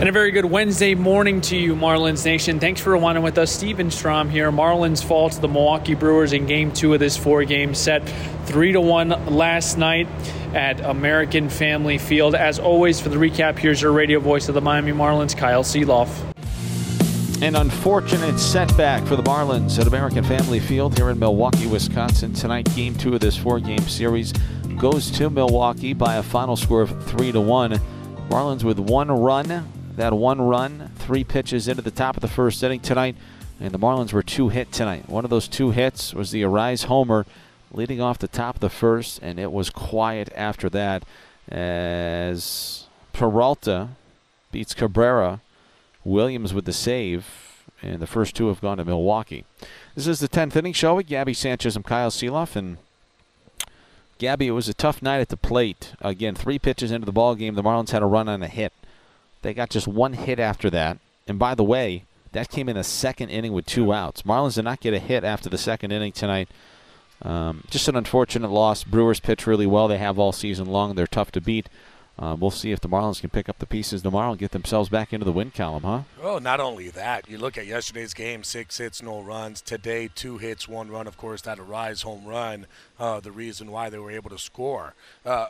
And a very good Wednesday morning to you, Marlins Nation. Thanks for rewinding with us. Steven Strom here. Marlins fall to the Milwaukee Brewers in game two of this four game set. Three to one last night at American Family Field. As always, for the recap, here's your radio voice of the Miami Marlins, Kyle Sielaff. An unfortunate setback for the Marlins at American Family Field here in Milwaukee, Wisconsin. Tonight, game two of this four game series goes to Milwaukee by a final score of 3 to 1. Marlins with one run. That one run, three pitches into the top of the first inning tonight. And the Marlins were two hit tonight. One of those two hits was the Arraez homer leading off the top of the first, and it was quiet after that as Peralta beats Cabrera. Williams with the save, and the first two have gone to Milwaukee. This is the 10th inning show with Gabby Sanchez and Kyle Sielaff, and Gabby, it was a tough night at the plate. Again, three pitches into the ball game, the Marlins had a run on a hit. They got just one hit after that, and by the way, that came in the second inning with two outs. Marlins did not get a hit after the second inning tonight. Um, just an unfortunate loss. Brewers pitch really well. They have all season long. They're tough to beat. Uh, we'll see if the Marlins can pick up the pieces tomorrow and get themselves back into the win column, huh? Oh, not only that. You look at yesterday's game: six hits, no runs. Today, two hits, one run. Of course, that Arraez home run, uh, the reason why they were able to score. Uh,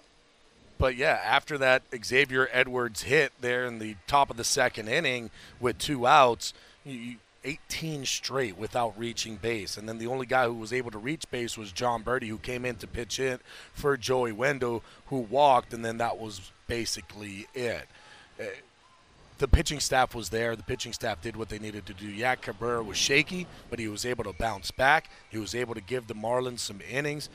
but yeah, after that Xavier Edwards hit there in the top of the second inning with two outs, you, 18 straight without reaching base. And then the only guy who was able to reach base was Jon Berti, who came in to pitch in for Joey Wendle, who walked, and then that was basically it. Uh, the pitching staff was there. The pitching staff did what they needed to do. Yak Cabrera was shaky, but he was able to bounce back. He was able to give the Marlins some innings.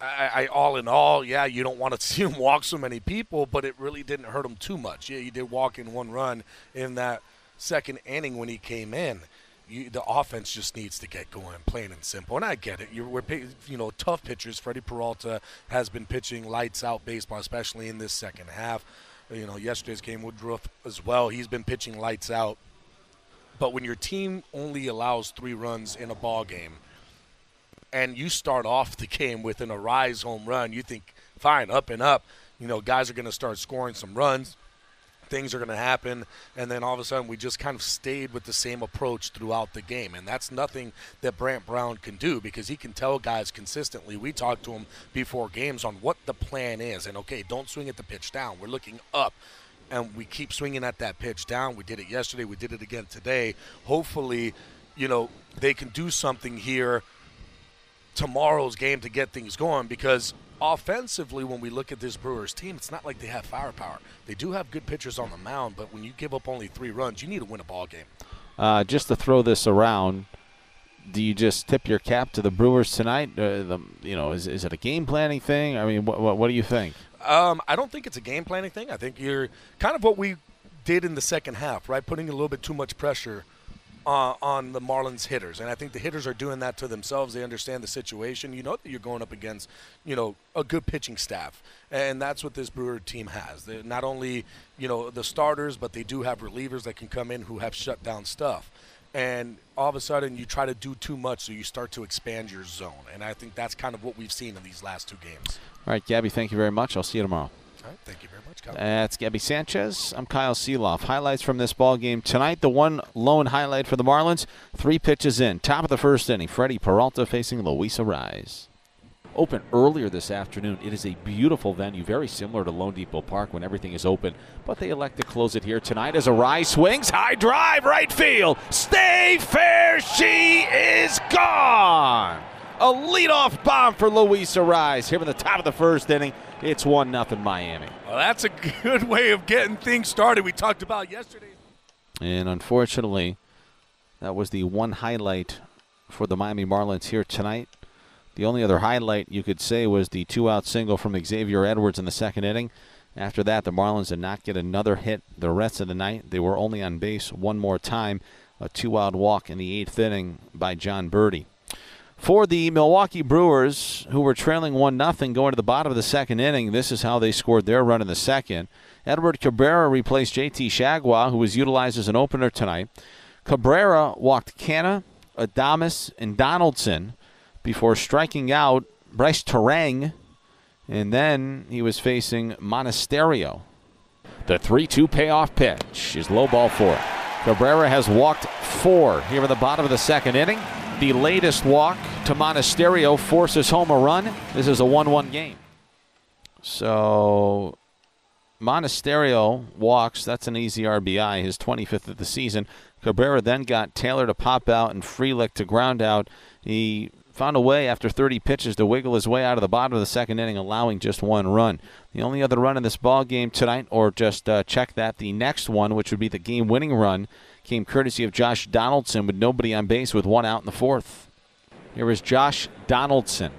I, I, all in all, yeah, you don't want to see him walk so many people, but it really didn't hurt him too much. Yeah, he did walk in one run in that – second inning when he came in. You, the offense just needs to get going, plain and simple. And I get it. You're, we're, you know, tough pitchers. Freddie Peralta has been pitching lights out baseball, especially in this second half. You know, yesterday's game, Woodruff as well. He's been pitching lights out. But when your team only allows three runs in a ball game, and you start off the game with an Arraez home run, you think, fine, up and up. You know, guys are going to start scoring some runs. Things are going to happen. And then all of a sudden we just kind of stayed with the same approach throughout the game. And that's nothing that Brant Brown can do because he can tell guys consistently. We talk to him before games on what the plan is. And okay don't swing at the pitch down. We're looking up. And we keep swinging at that pitch down. We did it yesterday. We did it again today. Hopefully you know they can do something here tomorrow's game to get things going because offensively, when we look at this Brewers team, it's not like they have firepower. They do have good pitchers on the mound, but when you give up only three runs, you need to win a ball game. Uh, just to throw this around, do you just tip your cap to the Brewers tonight? Uh, the, you know, is, is it a game planning thing? I mean, what, what, what do you think? Um, I don't think it's a game planning thing. I think you're kind of what we did in the second half, right? Putting a little bit too much pressure uh, on the Marlins hitters, and I think the hitters are doing that to themselves. They understand the situation. You know that you're going up against, you know, a good pitching staff, and that's what this Brewer team has. They're not only, you know, the starters, but they do have relievers that can come in who have shut down stuff. And all of a sudden, you try to do too much, so you start to expand your zone. And I think that's kind of what we've seen in these last two games. All right, Gabby, thank you very much. I'll see you tomorrow. All right, thank you very much, Kyle. That's Gabby Sanchez. I'm Kyle Sielaff. Highlights from this ball game tonight. The one lone highlight for the Marlins: three pitches in, top of the first inning. Freddie Peralta facing Luis Arraez. Open earlier this afternoon. It is a beautiful venue, very similar to loanDepot Park when everything is open. But they elect to close it here tonight as Arraez swings high drive right field. Stay fair. She is gone. A leadoff bomb for Luis Arraez here in the top of the first inning. It's 1 0 Miami. Well, that's a good way of getting things started. We talked about yesterday. And unfortunately, that was the one highlight for the Miami Marlins here tonight. The only other highlight you could say was the two out single from Xavier Edwards in the second inning. After that, the Marlins did not get another hit the rest of the night. They were only on base one more time. A two out walk in the eighth inning by Jon Berti. For the Milwaukee Brewers, who were trailing 1 0 going to the bottom of the second inning, this is how they scored their run in the second. Edward Cabrera replaced JT Chargois, who was utilized as an opener tonight. Cabrera walked Canha, Adames, and Donaldson before striking out Brice Turang, and then he was facing Monasterio. The 3 2 payoff pitch is low ball four. Cabrera has walked four here in the bottom of the second inning. The latest walk to Monasterio forces home a run. This is a 1 1 game. So Monasterio walks. That's an easy RBI, his 25th of the season. Cabrera then got Taylor to pop out and Frelick to ground out. He found a way after 30 pitches to wiggle his way out of the bottom of the second inning, allowing just one run. The only other run in this ball game tonight, or just uh, check that, the next one, which would be the game-winning run, came courtesy of Josh Donaldson with nobody on base with one out in the fourth. Here is Josh Donaldson.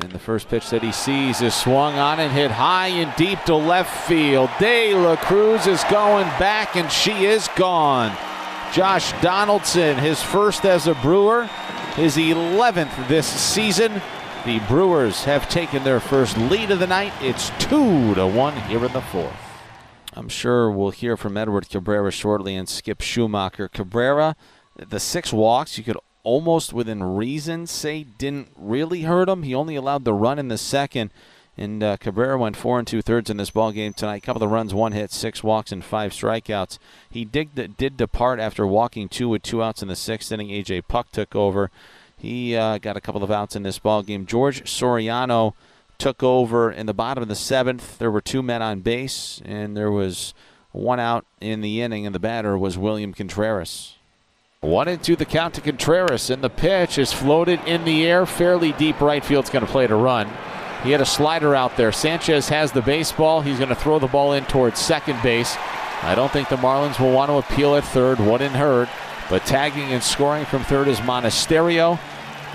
And the first pitch that he sees is swung on and hit high and deep to left field. De La Cruz is going back, and she is gone. Josh Donaldson, his first as a Brewer, his 11th this season. The Brewers have taken their first lead of the night. It's 2 to 1 here in the fourth. I'm sure we'll hear from Edward Cabrera shortly and Skip Schumaker. Cabrera, the six walks, you could almost within reason say didn't really hurt him. He only allowed the run in the second. And uh, Cabrera went four and two thirds in this ball game tonight. Couple of runs, one hit, six walks, and five strikeouts. He did did depart after walking two with two outs in the sixth inning. AJ Puk took over. He uh, got a couple of outs in this ball game. George Soriano took over in the bottom of the seventh. There were two men on base, and there was one out in the inning, and the batter was William Contreras. One and two the count to Contreras, and the pitch is floated in the air, fairly deep right field's going to play to run. He had a slider out there. Sanchez has the baseball. He's going to throw the ball in towards second base. I don't think the Marlins will want to appeal at third. Wouldn't hurt. But tagging and scoring from third is Monasterio.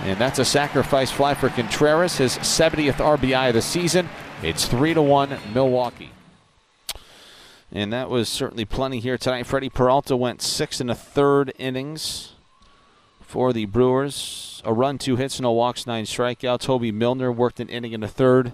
And that's a sacrifice fly for Contreras, his 70th RBI of the season. It's 3 to 1 Milwaukee. And that was certainly plenty here tonight. Freddie Peralta went six and a third innings for the Brewers. A run, two hits, no walks, nine strikeouts. Hoby Milner worked an inning in the third.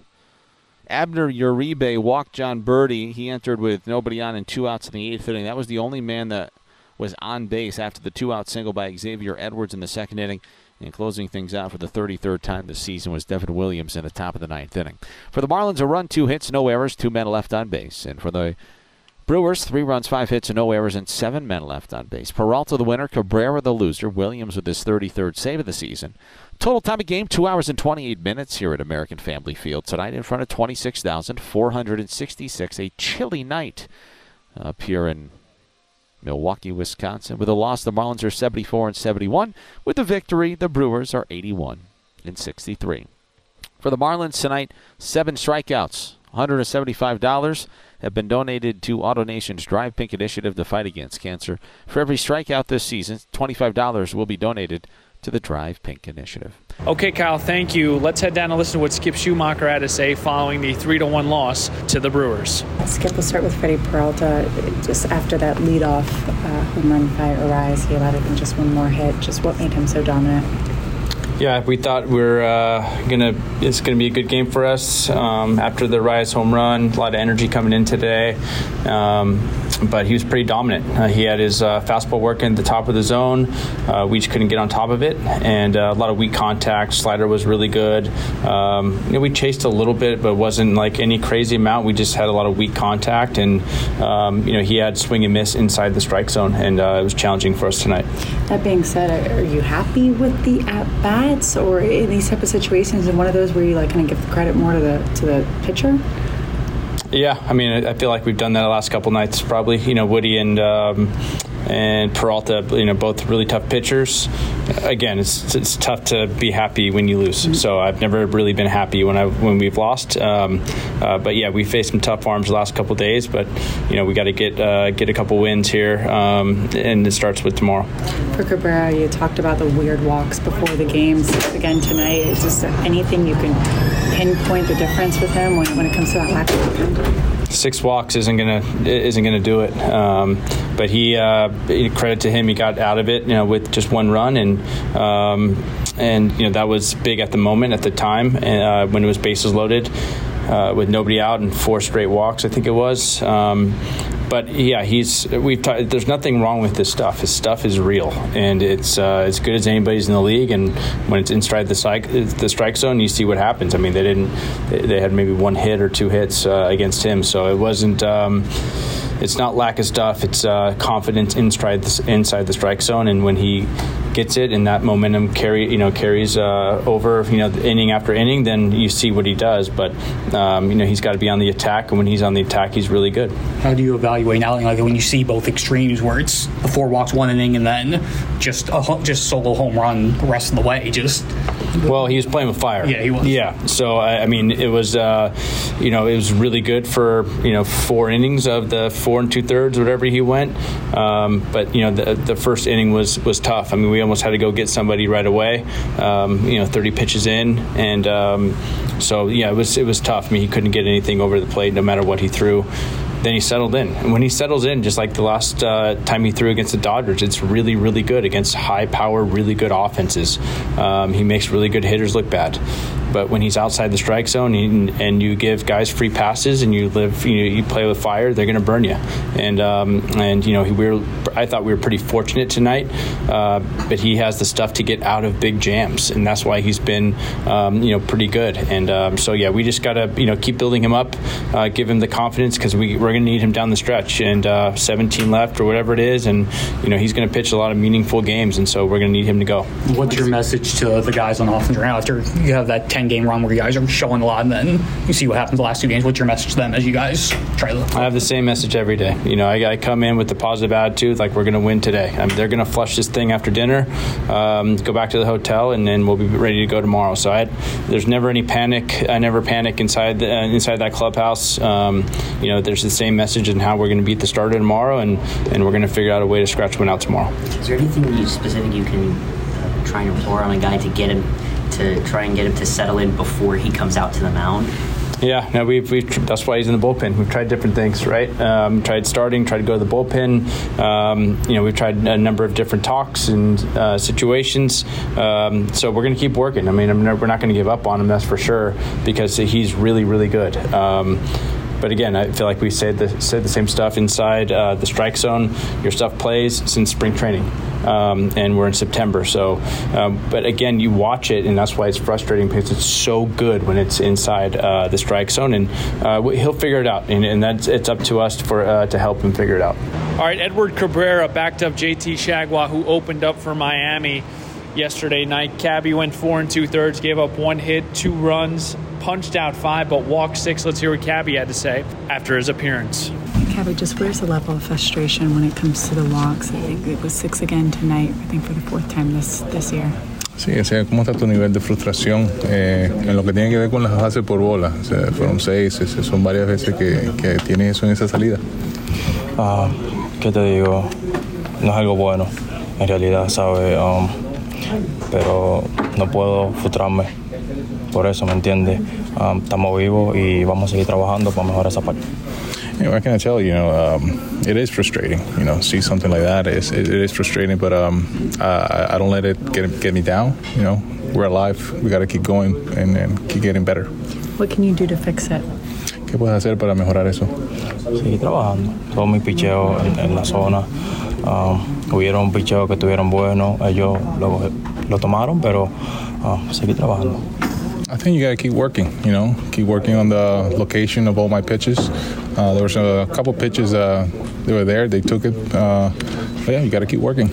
Abner Uribe walked Jon Berti. He entered with nobody on and two outs in the eighth inning. That was the only man that was on base after the two out single by Xavier Edwards in the second inning. And closing things out for the 33rd time this season was Devin Williams in the top of the ninth inning. For the Marlins, a run, two hits, no errors, two men left on base. And for the Brewers, three runs, five hits, and no errors, and seven men left on base. Peralta the winner, Cabrera the loser, Williams with his 33rd save of the season. Total time of game, 2 hours and 28 minutes here at American Family Field tonight in front of 26,466. A chilly night up here in Milwaukee, Wisconsin. With a loss, the Marlins are 74 and 71. With the victory, the Brewers are 81 and 63. For the Marlins tonight, seven strikeouts, $175 have been donated to AutoNation's Drive Pink initiative to fight against cancer. For every strikeout this season, $25 will be donated to the Drive Pink initiative. Okay, Kyle, thank you. Let's head down and listen to what Skip Schumaker had to say following the 3 to 1 loss to the Brewers. Skip, we'll start with Freddie Peralta. Just after that leadoff uh, home run by Arraez, he allowed even just one more hit. Just what made him so dominant? Yeah, we thought we are uh, gonna. It's gonna be a good game for us um, after the Arraez home run. A lot of energy coming in today, um, but he was pretty dominant. Uh, he had his uh, fastball working at the top of the zone. Uh, we just couldn't get on top of it, and uh, a lot of weak contact. Slider was really good. Um, you know, we chased a little bit, but it wasn't like any crazy amount. We just had a lot of weak contact, and um, you know he had swing and miss inside the strike zone, and uh, it was challenging for us tonight. That being said, are you happy with the at bats, or in these type of situations and one of those where you like kind of give the credit more to the to the pitcher yeah i mean i feel like we've done that the last couple nights probably you know woody and um, and Peralta, you know, both really tough pitchers. Again, it's it's tough to be happy when you lose. Mm-hmm. So I've never really been happy when I when we've lost. Um, uh, but yeah, we faced some tough arms the last couple days. But you know, we got to get uh, get a couple wins here, um, and it starts with tomorrow. For Cabrera, you talked about the weird walks before the games. Again tonight, is just anything you can pinpoint the difference with him when, when it comes to that lack of dependence? six walks isn't gonna isn't gonna do it. Um, but he uh, credit to him, he got out of it, you know, with just one run, and um, and you know that was big at the moment at the time uh, when it was bases loaded. Uh, with nobody out and four straight walks, I think it was. Um, but yeah, he's we've t- there's nothing wrong with this stuff. His stuff is real, and it's uh, as good as anybody's in the league. And when it's inside the strike the strike zone, you see what happens. I mean, they didn't they had maybe one hit or two hits uh, against him, so it wasn't. Um, it's not lack of stuff. It's uh, confidence inside the, inside the strike zone, and when he gets it and that momentum carry you know carries uh, over you know inning after inning, then you see what he does. But um, you know he's got to be on the attack, and when he's on the attack, he's really good. How do you evaluate now? Like when you see both extremes, where it's the four walks one inning, and then just a just solo home run the rest of the way, just well, he was playing with fire. Yeah, he was. Yeah, so I, I mean, it was, uh, you know, it was really good for you know four innings of the four and two thirds, whatever he went. Um, but you know, the, the first inning was was tough. I mean, we almost had to go get somebody right away. Um, you know, 30 pitches in, and um, so yeah, it was it was tough. I mean, he couldn't get anything over the plate, no matter what he threw then he settled in. And when he settles in, just like the last uh, time he threw against the Dodgers, it's really, really good against high power, really good offenses. Um, he makes really good hitters look bad. But when he's outside the strike zone and, and you give guys free passes and you live, you, know, you play with fire, they're going to burn you. And um, and you know, we were, I thought we were pretty fortunate tonight, uh, but he has the stuff to get out of big jams, and that's why he's been, um, you know, pretty good. And um, so yeah, we just got to you know keep building him up, uh, give him the confidence because we we're going to need him down the stretch. And uh, 17 left or whatever it is, and you know he's going to pitch a lot of meaningful games, and so we're going to need him to go. What's your message to the guys on offense right now after you have that 10 game run where you guys are showing a lot, and then you see what happens the last two games? What's your message to them as you guys try to? I have the same message every day. You know, I, I come in with the positive attitude, like we're going to win today. I mean, they're going to flush this thing after dinner, um, go back to the hotel, and then we'll be ready to go tomorrow. So I, there's never any panic. I never panic inside the, uh, inside that clubhouse. Um, you know, there's the same message in how we're going to beat the starter tomorrow, and and we're going to figure out a way to scratch one out tomorrow. Is there anything specific you can uh, try and implore on a guy to get him to try and get him to settle in before he comes out to the mound? Yeah, no, we've, we've that's why he's in the bullpen. We've tried different things, right? Um, tried starting, tried to go to the bullpen. Um, you know, we've tried a number of different talks and uh, situations. Um, so we're going to keep working. I mean, I'm, we're not going to give up on him, that's for sure, because he's really, really good. But again, I feel like we said the said the same stuff inside uh, the strike zone. Your stuff plays since spring training, um, and we're in September. So, um, but again, you watch it, and that's why it's frustrating because it's so good when it's inside uh, the strike zone, and uh, he'll figure it out, and, and that's it's up to us for uh, to help him figure it out. All right, Edward Cabrera backed up JT Chargois, who opened up for Miami yesterday night. Cabby went four and two thirds, gave up one hit, two runs, punched out five, but walked six. Let's hear what Cabby had to say after his appearance. Cabby, just where's the level of frustration when it comes to the walks? I think it was six again tonight, I think for the fourth time this, this year. Sí, o sea, ¿cómo está tu nivel de frustración eh, en lo que tiene que ver con las bases por bola? O sea, fueron seis, son varias veces que, que tienes eso en esa salida. Ah, ¿Qué te digo? No es algo bueno, en realidad, ¿sabes? Um, pero no puedo frustrarme por eso, ¿me entiendes? Um, estamos vivos y vamos a seguir trabajando para mejorar esa parte. You know, I can tell you know um, it is frustrating. You know, see something like that is it, it is frustrating, but um, uh, I don't let it get get me down. You know, we're alive. We got to keep going and, and, keep getting better. What can you do to fix it? ¿Qué puedes hacer para mejorar eso? Seguir trabajando. Todo mi picheo en, en la zona. Um, hubieron picheos que estuvieron buenos. Ellos lo, lo tomaron, pero uh, seguir trabajando. I think you got to keep working, you know, keep working on the location of all my pitches. Uh, there was a couple pitches uh, they were there, they took it. Uh, but yeah, you got to keep working.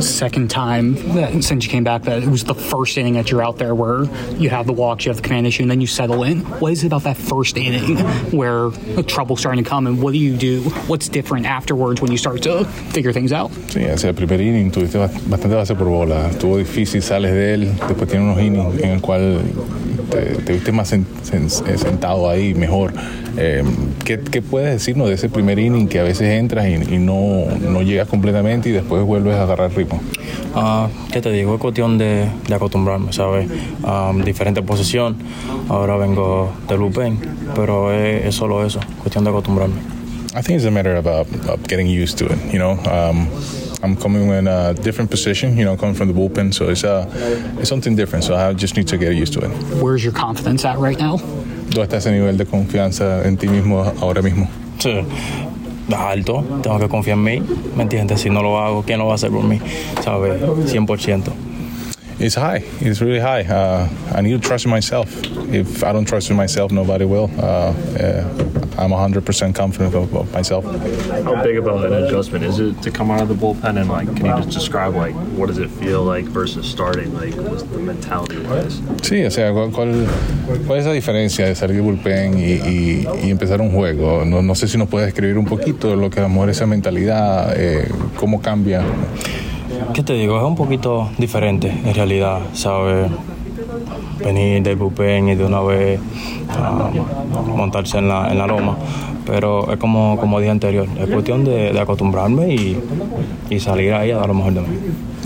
Second time that, since you came back that it was the first inning that you're out there where you have the walks, you have the command issue, and then you settle in. What is it about that first inning where the trouble's starting to come, and what do you do? What's different afterwards when you start to figure things out? Sí, hacia el primer inning tuviste bastante base por bola. Estuvo difícil, sales de él, después tiene unos innings en el cual te, te viste más sen, sen, sentado ahí, mejor. Eh, ¿qué, ¿qué, puedes decirnos de ese primer inning que a veces entras y, y no, no llegas completamente y después vuelves a agarrar ritmo? Uh, ¿Qué te digo? Es cuestión de, de acostumbrarme, ¿sabes? Um, diferente posición. Ahora vengo de Lupen, pero es, es, solo eso, cuestión de acostumbrarme. I think it's a matter of, uh, of getting used to it, you know. Um, I'm coming in a different position, you know, coming from the bullpen, so it's uh, it's something different. So I just need to get used to it. Where's your confidence at right now? ¿Dónde está ese nivel de confianza en ti mismo ahora mismo? Sí. alto, tengo que confiar en mí, ¿me entiendes? Si no lo hago, ¿quién lo va a hacer por mí? ¿Sabes? 100%. It's high. It's really high. Uh, I need to trust in myself. If I don't trust in myself, nobody will. Uh, I'm 100% confident of, of, myself. How big about an adjustment is it to come out of the bullpen and like, can you just describe like what does it feel like versus starting? Like, what's the mentality wise? Sí, o sea, ¿cuál, cuál es la diferencia de salir del bullpen y, y, y empezar un juego? No, no, sé si nos puedes describir un poquito lo que a lo mejor esa mentalidad, eh, cómo cambia. ¿Qué te digo? Es un poquito diferente en realidad, ¿sabes? Venir del bullpen y de una vez uh, montarse en la, en la loma. Pero es como, como dije anterior, es cuestión de, de acostumbrarme y, y, salir ahí a dar lo mejor de mí.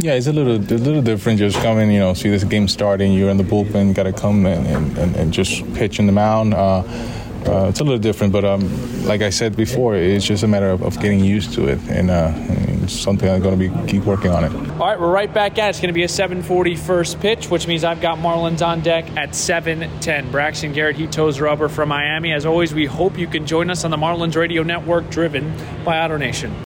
Yeah, it's a little, a little different just coming, you know, see this game starting, you're in the bullpen, got to come and, and, and, just pitch in the mound. Uh, uh, it's a little different, but um, like I said before, it's just a matter of, of getting used to it, and uh, it's something I'm going to be keep working on it. All right, we're right back at it. It's going to be a 7:40 first pitch, which means I've got Marlins on deck at 7:10. Braxton Garrett, he Toes Rubber from Miami. As always, we hope you can join us on the Marlins Radio Network, driven by AutoNation.